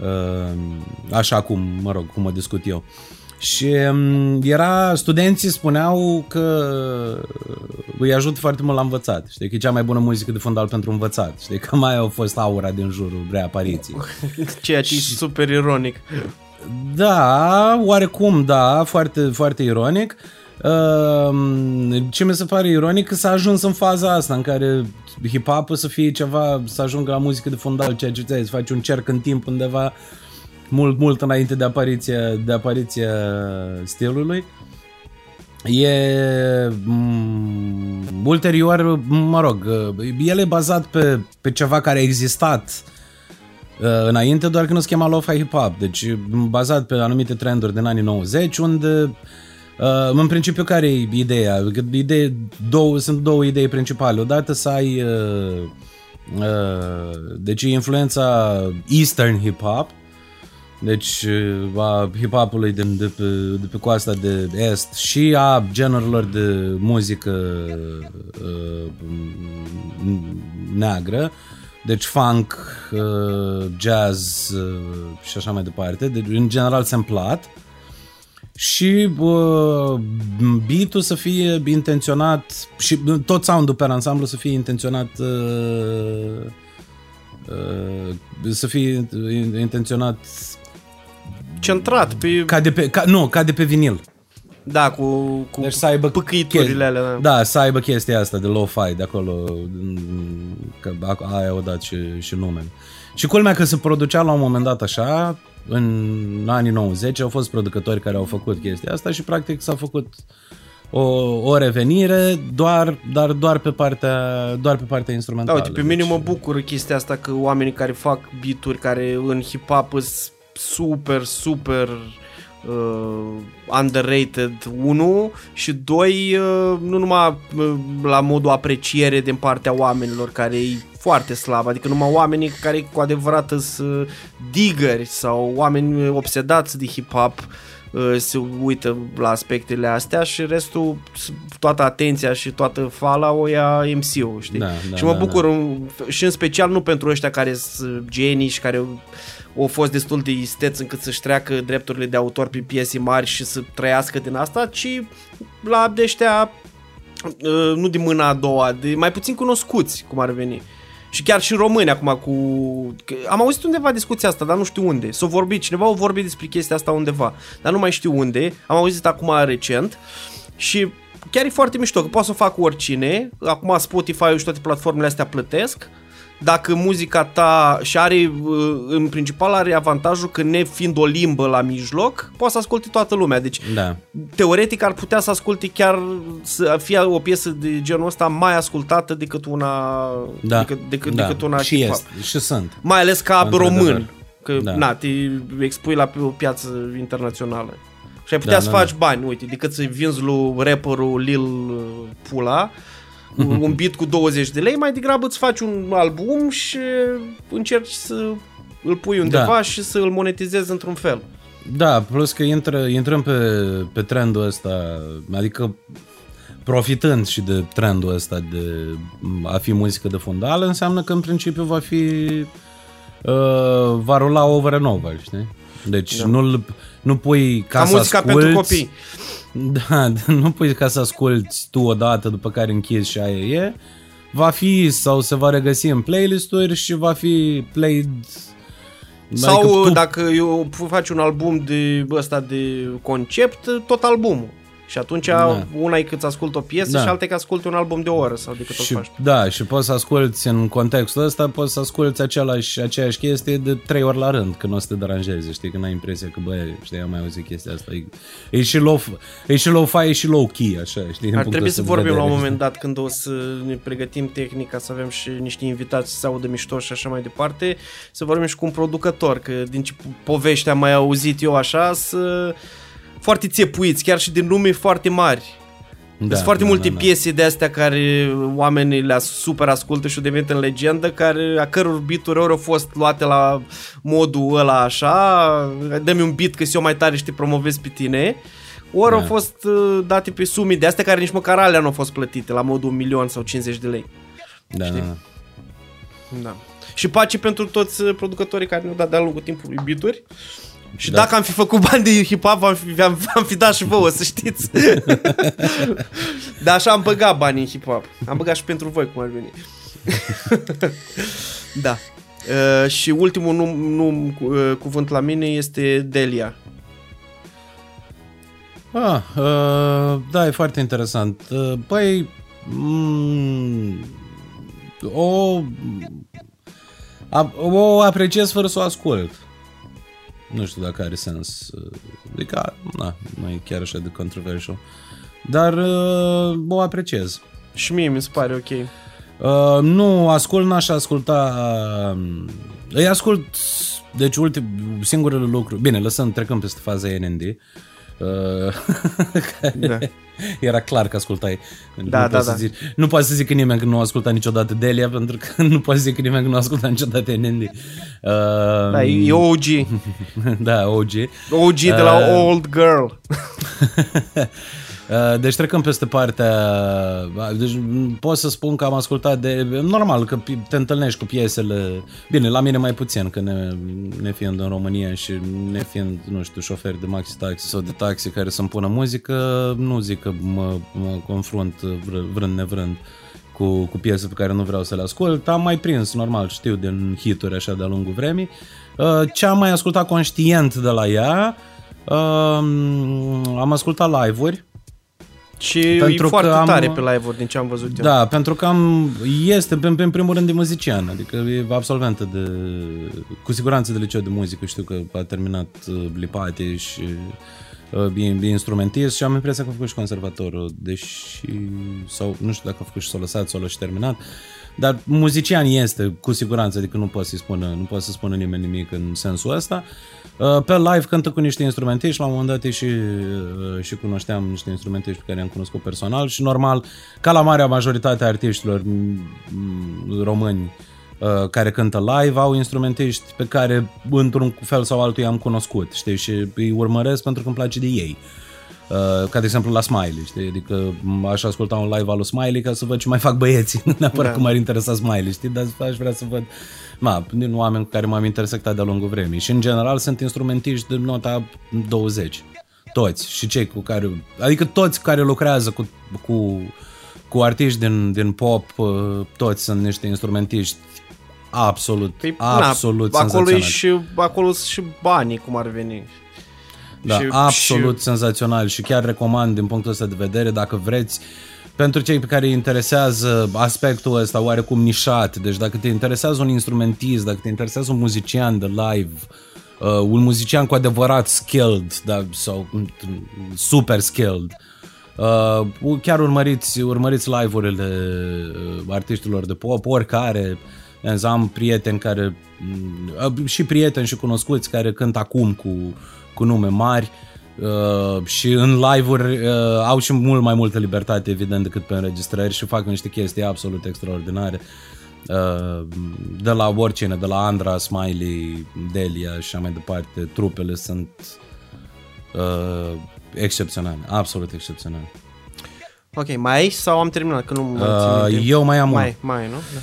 Uh, așa cum, mă rog, cum o discut eu. Și um, era, studenții spuneau că îi ajută foarte mult la învățat. Știi că e cea mai bună muzică de fundal pentru învățat. Știi că mai au fost aura din jurul reapariției. Ceea ce e super ironic. Da, oarecum da, foarte, foarte ironic. Uh, ce mi se pare ironic că s-a ajuns în faza asta în care hip-hop să fie ceva, să ajungă la muzică de fundal, ceea ce ți să faci un cerc în timp undeva mult, mult înainte de apariția, de apariția stilului. E m- ulterior, mă rog, el e bazat pe, pe ceva care a existat uh, înainte, doar că nu se chema lo-fi hip-hop, deci bazat pe anumite trenduri din anii 90, unde uh, în principiu care e ideea? Că Idee, două, sunt două idei principale. Odată să ai uh, uh, deci e influența Eastern hip-hop, deci uh, a hip-hopului de, de, pe, de pe coasta de est și a genurilor de muzică uh, neagră, deci funk, uh, jazz uh, și așa mai departe, deci în general samplat și uh, beat-ul să fie intenționat și tot sound-ul pe ansamblu să fie intenționat uh, uh, să fie intenționat Centrat pe... ca de pe, ca, nu, ca de pe vinil. Da, cu, cu Deci să aibă păcăiturile alea. Da. Da, să aibă chestia asta de lo-fi de acolo, mm, că a- aia o dat și, și numele. Și culmea că se producea la un moment dat așa, în anii 90, au fost producători care au făcut chestia asta și practic s-a făcut o, o revenire, doar, dar doar pe partea, doar pe partea Da, instrumentală. uite, pe mine Deci- mă bucură chestia asta că oamenii care fac beat-uri care în hip-hop sunt super, super uh, underrated, unu și doi, uh, nu numai uh, la modul apreciere din partea oamenilor care e foarte slab, adică numai oamenii care cu adevărat sunt uh, diggeri sau oameni obsedați de hip-hop uh, se uită la aspectele astea și restul, toată atenția și toată fala o ia MC-ul, știi? Da, da, și mă da, bucur în- și în special nu pentru ăștia care sunt genii și care au fost destul de isteți încât să-și treacă drepturile de autor pe piese mari și să trăiască din asta, ci la de ăștia uh, nu din mâna a doua, de mai puțin cunoscuți, cum ar veni. Și chiar și români acum cu... că Am auzit undeva discuția asta, dar nu știu unde. S-a vorbit, cineva a vorbit despre chestia asta undeva, dar nu mai știu unde. Am auzit acum recent și chiar e foarte mișto, că poate să o facă oricine. Acum Spotify și toate platformele astea plătesc. Dacă muzica ta și are, uh, în principal are avantajul că ne fiind o limbă la mijloc, poate să asculte toată lumea. Deci Da. teoretic ar putea să asculte chiar să fie o piesă de genul ăsta mai ascultată decât una Da. decât, decât, da. decât una și hip-hop. este, și sunt. Mai ales ca Într-adevăr. român, că Da. na, te expui la pe o piață internațională. Și ai putea Da, să da, faci bani, uite, decât să vinzi lui rapperul Lil uh, Pula un beat cu 20 de lei, mai degrabă îți faci un album și încerci să îl pui undeva Da. și să îl monetizezi într-un fel. Da, plus că intră, intrăm pe, pe trendul ăsta, adică profitând și de trendul ăsta de a fi muzică de fundală, înseamnă că în principiu va fi uh, va rula over and over, știi? Deci da. nu nu pui ca, Ca să muzica asculti, pentru copii. Da, nu pui ca să asculti tu odată, după care închizi și aia e. Va fi sau se va regăsi în playlist-uri și va fi played Sau adică tu- dacă eu faci un album de ăsta de concept, tot albumul. Și atunci Da. una e cât ascult o piesă Da. și alta e că asculti un album de o oră sau de cât o Și, faci. da, și poți să asculti în contextul ăsta, poți să asculti același, aceeași chestie de trei ori la rând, că nu o să te deranjeze, știi, că n-ai impresia că, bă, știi, am mai auzit chestia asta. E, e și low, e și low fi, e și low key, așa, știi, din Ar punctul trebui ăsta să de vorbim la un vedere. moment dat când o să ne pregătim tehnica, să avem și niște invitați să se audă mișto și așa mai departe, să vorbim și cu un producător, că din ce povești am mai auzit eu așa, să foarte țepuiți, chiar și din lume foarte mari. Da, Sunt foarte da, multe da, da. piese de astea care oamenii le super ascultă și au devenit în legendă, care, a căror beat-uri ori au fost luate la modul ăla așa, dă-mi un beat că eu mai tare și te promovez pe tine, ori Da. au fost uh, date pe sume de astea care nici măcar alea nu au fost plătite, la modul un milion sau 50 de lei. Da, da, da. Da. Și pace pentru toți uh, producătorii care ne-au dat de-a lungul timpului beat-uri. Și Da. dacă am fi făcut bani de hip-hop, am fi, am, am fi dat și vouă, să știți. Dar așa am băgat bani în hip-hop. Am băgat și pentru voi, cum ar veni. da. Uh, și ultimul num, num, cu- uh, cuvânt la mine este Delia. Ah, uh, da, e foarte interesant. Uh, Păi, mm, o, a, o apreciez fără să o ascult. Nu știu dacă are sens. uh, Adică, na, nu e chiar așa de controversial. Dar uh, o apreciez. Și mie mi se pare ok. Uh, nu, ascult, n-aș asculta... Uh, îi ascult, deci ultim, singurele lucruri... Bine, lăsăm, trecăm peste faza NND. Uh, care Da. Era clar că ascultai. nu Da, da, poți să da. Zici, nu poți să zic nimeni că nu a ascultat niciodată Delia, pentru că nu poți să zic nimeni că nu a ascultat niciodată NND. Uh, Da, e OG. da, OG. OG de la Uh, Old Girl. Uh, Deci trecăm peste partea... Deci m, pot să spun că am ascultat de... Normal că pi- te întâlnești cu piesele... Bine, la mine mai puțin, că ne, ne fiind în România și ne fiind, nu știu, șoferi de maxi taxi sau de taxi care să-mi pună muzică, nu zic că mă, mă confrunt vr- vrând nevrând cu, cu piese pe care nu vreau să le ascult. Am mai prins, normal, știu din hituri așa de-a lungul vremii. Uh, Ce am mai ascultat conștient de la ea, uh, am ascultat live-uri, Și Pentru e foarte că am- tare pe live-uri din ce am văzut eu. Da, pentru că am, este, în, în primul rând, de muzician, adică e absolventă de, cu siguranță de liceu de muzică, știu că a terminat uh, Lipate și uh, e, e instrumentist și am impresia că a făcut și conservatorul, deși, sau nu știu dacă a făcut și s-a lăsat, s-a și terminat, dar muzician este, cu siguranță, adică nu poate să spună, nu poate să spună nimeni nimic în sensul ăsta. Uh, Pe live cântă cu niște instrumentiști, la un moment dat e și, uh, și cunoșteam niște instrumentiști pe care i-am cunoscut personal și normal, ca la marea majoritate a artiștilor m, m, români, uh, care cântă live, au instrumentiști pe care într-un fel sau altul i-am cunoscut, știi, și îi urmăresc pentru că îmi place de ei. Uh, ca de exemplu la Smiley, știi? Adică aș asculta un live al lui Smiley ca să văd ce mai fac băieții, nu neapărat Da. cum m-ar interesa Smiley, știi? Dar aș vrea să văd Ma, din oameni cu care m-am intersectat de-a lungul vremii. Și în general sunt instrumentiști de nota 20. Toți. Și cei cu care... Adică toți care lucrează cu, cu, cu artiști din, din pop, uh, toți sunt niște instrumentiști absolut, Păi, absolut na, acolo e senzaționali. și, acolo sunt și banii, cum ar veni. Da, Și- absolut și- senzațional și chiar recomand din punctul ăsta de vedere dacă vreți pentru cei pe care îi interesează aspectul ăsta oarecum nișat, deci dacă te interesează un instrumentist, dacă te interesează un muzician de live, uh, un muzician cu adevărat skilled da, sau mm, super skilled, uh, chiar urmăriți, urmăriți live-urile uh, artiștilor de pop, oricare, am prieteni care, mm, și prieteni și cunoscuți care cântă acum cu, cu nume mari uh, și în live-uri uh, au și mult mai multă libertate, evident, decât pe înregistrări și fac niște chestii absolut extraordinare. Uh, de la oricine, de la Andra, Smiley, Delia și așa mai departe, trupele sunt uh, excepționale, absolut excepționale. Ok, mai ai sau am terminat? Că nu mă Uh, țin minte. eu mai am un. Mai, mai, nu? Da.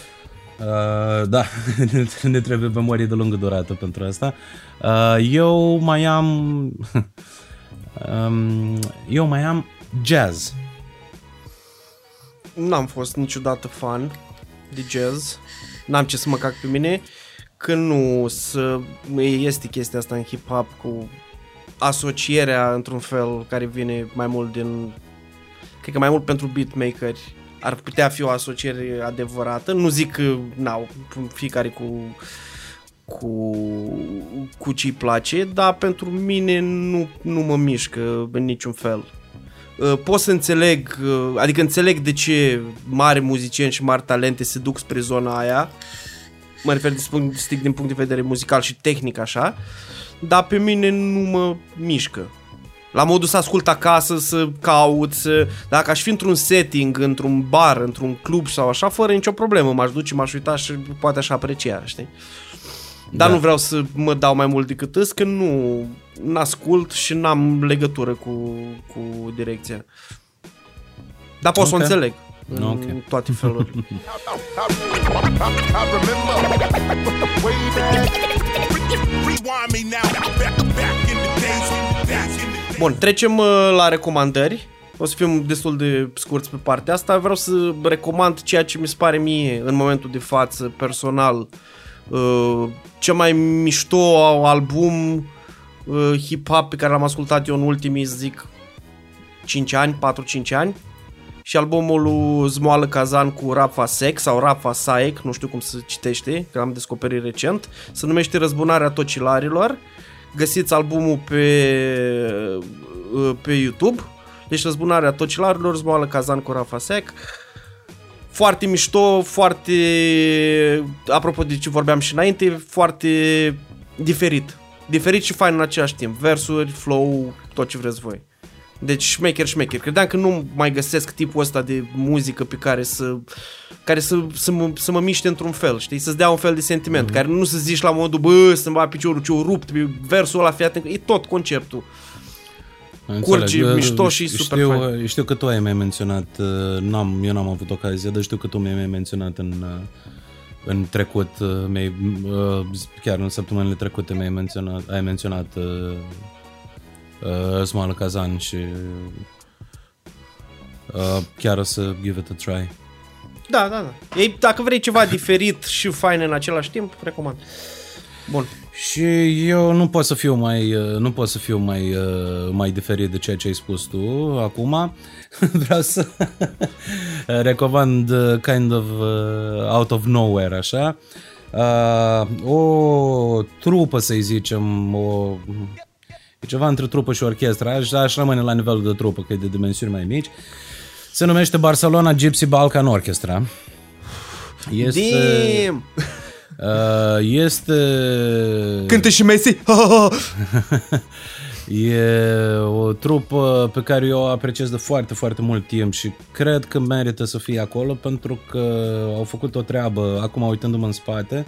Uh, da, ne trebuie memorie de lungă durată pentru asta. Uh, eu mai am... um, eu mai am jazz. N-am fost niciodată fan de jazz. N-am ce să mă cac pe mine. Că nu să... Este chestia asta în hip-hop cu asocierea într-un fel care vine mai mult din... Cred că mai mult pentru beatmakeri ar putea fi o asociere adevărată. Nu zic că, na, fiecare cu cu, cu ce-i place, dar pentru mine nu, nu mă mișcă în niciun fel. Uh, pot să înțeleg, uh, adică înțeleg de ce mari muzicieni și mari talente se duc spre zona aia, mă refer din punct, strict din punct de vedere muzical și tehnic așa, dar pe mine nu mă mișcă. La modul să ascult acasă, să caut, să... Dacă aș fi într-un setting, într-un bar, într-un club sau așa, fără nicio problemă, m-aș duce, m-aș uita și poate aș aprecia, știi? Dar Da. nu vreau să mă dau mai mult decât îs, că nu ascult și n-am legătură cu, cu direcția. Dar pot să o Ok. înțeleg în Ok. toate felurile. I, I remember way back. Rewind me now, back, back in the days, back in the days. Bun, trecem uh, la recomandări. O să fim destul de scurți pe partea asta. Vreau să recomand ceea ce mi se pare mie în momentul de față, personal, uh, cel mai mișto album uh, hip-hop pe care l-am ascultat eu în ultimii, zic, 5 ani, 4-5 ani. Și albumul lui Zmoală Kazan cu Rafa Sec sau Rafa Saek, nu știu cum se citește, că am descoperit recent. Se numește Răzbunarea Tocilarilor. Găsiți albumul pe, pe YouTube. Deci Răzbunarea Tocilarilor, Zmoală Kazan cu Rafa Sec. Foarte mișto, foarte, apropo de ce vorbeam și înainte, foarte diferit. Diferit și fain în același timp. Versuri, flow, tot ce vreți voi. Deci șmecher, șmecher. Credeam că nu mai găsesc tipul ăsta de muzică pe care să care să, să, mă, să mă miște într-un fel, știi? Să-ți dea un fel de sentiment, mm-hmm. care nu să zici la modul, bă, să-mi bat piciorul ce-o rupt, pe versul ăla, fii atent, e tot conceptul. Curge, Înțeleg. mișto și super știu, fain. Știu că tu ai mai menționat, uh, n-am, eu n-am avut ocazia, dar știu că tu mi-ai mai menționat în, uh, în trecut, uh, mi-ai, uh, chiar în săptămânile trecute mi-ai menționat, ai menționat uh, uh, Smoală Kazan și uh, chiar o să give it a try. Da, da, da. Ei, dacă vrei ceva diferit și fain în același timp, recomand. Bun. Și eu nu pot să fiu mai, uh, nu pot să fiu mai, uh, mai diferit de ceea ce ai spus tu acum. Vreau să recomand uh, kind of uh, out of nowhere, așa. Uh, o trupă, să-i zicem, o, e ceva între trupă și orchestră, aș, aș rămâne la nivelul de trupă, că e de dimensiuni mai mici. Se numește Barcelona Gypsy Balkan Orchestra. Este... Damn! Uh, este... Cântă și Messi! E o trupă pe care eu o apreciez de foarte, foarte mult timp și cred că merită să fie acolo pentru că au făcut o treabă, acum uitându-mă în spate,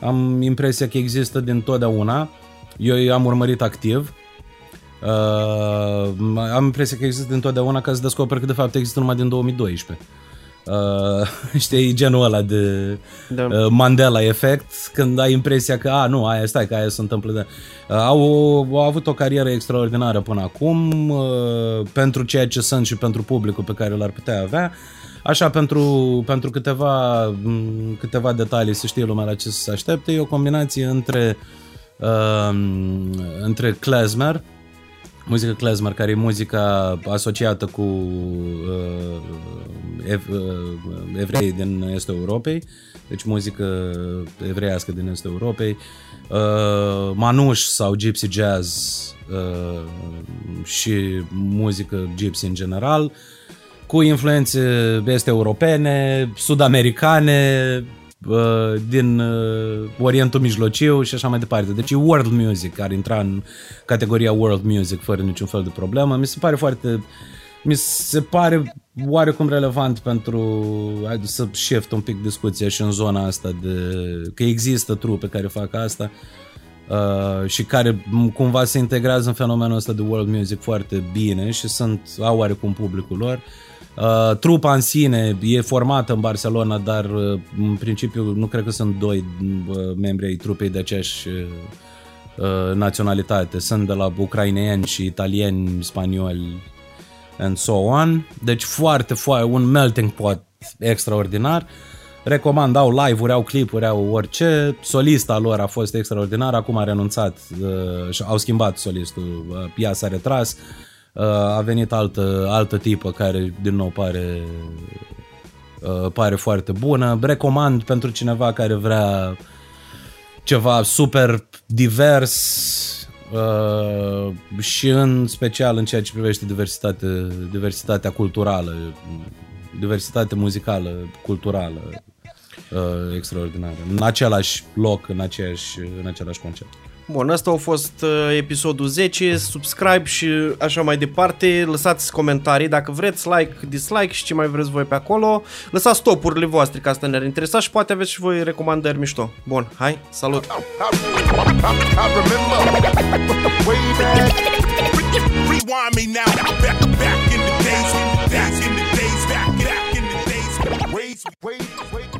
am impresia că există din totdeauna. Eu i-am urmărit activ. Uh, am impresia că există din totdeauna ca să descoper că de fapt există numai din 2012. Uh, știi, genul ăla de Da. uh, Mandela efect, când ai impresia că, a, nu, aia stai, că aia se întâmplă de... Uh, au, au avut o carieră extraordinară până acum, uh, pentru ceea ce sunt și pentru publicul pe care l-ar putea avea. Așa, pentru, pentru câteva, m, câteva detalii să știe lumea la ce să se aștepte, e o combinație între, uh, între klezmer, muzică klezmer, care e muzica asociată cu uh, ev, uh, evrei din estul Europei, deci muzică evreiască din estul Europei, uh, manuș sau gypsy jazz uh, și muzică gypsy în general, cu influențe este europene, sud-americane, uh, din uh, Orientul Mijlociu și așa mai departe. Deci e world music, ar intra în categoria world music fără niciun fel de problemă. Mi se pare foarte mi se pare oarecum relevant pentru hai, să shift un pic discuția și în zona asta de că există trupe care fac asta uh, și care m, cumva se integrează în fenomenul ăsta de world music foarte bine și sunt au oarecum publicul lor. Uh, trupa în sine e formată în Barcelona, dar uh, în principiu nu cred că sunt doi uh, membri ai trupei de aceeași uh, uh, naționalitate. Sunt de la ucraineni și italieni, spanioli and so on. Deci foarte, foarte, un melting pot extraordinar. Recomand, au live-uri, au clipuri, au orice. Solista lor a fost extraordinar, acum a renunțat uh, și au schimbat solistul, uh, ea s-a retras. Uh, a venit altă, altă tipă care din nou pare uh, pare foarte bună. Recomand pentru cineva care vrea ceva super divers uh, și în special în ceea ce privește diversitate, diversitatea culturală, diversitate muzicală, culturală, uh, extraordinară. În același loc, în, aceeași, în același concept. Bun, asta a fost uh, episodul 10, subscribe și așa mai departe, lăsați comentarii dacă vreți, like, dislike și ce mai vreți voi pe acolo, lăsați topurile voastre ca asta ne-ar interesa și poate aveți și voi recomandări mișto. Bun, hai, salut! Way, way, way.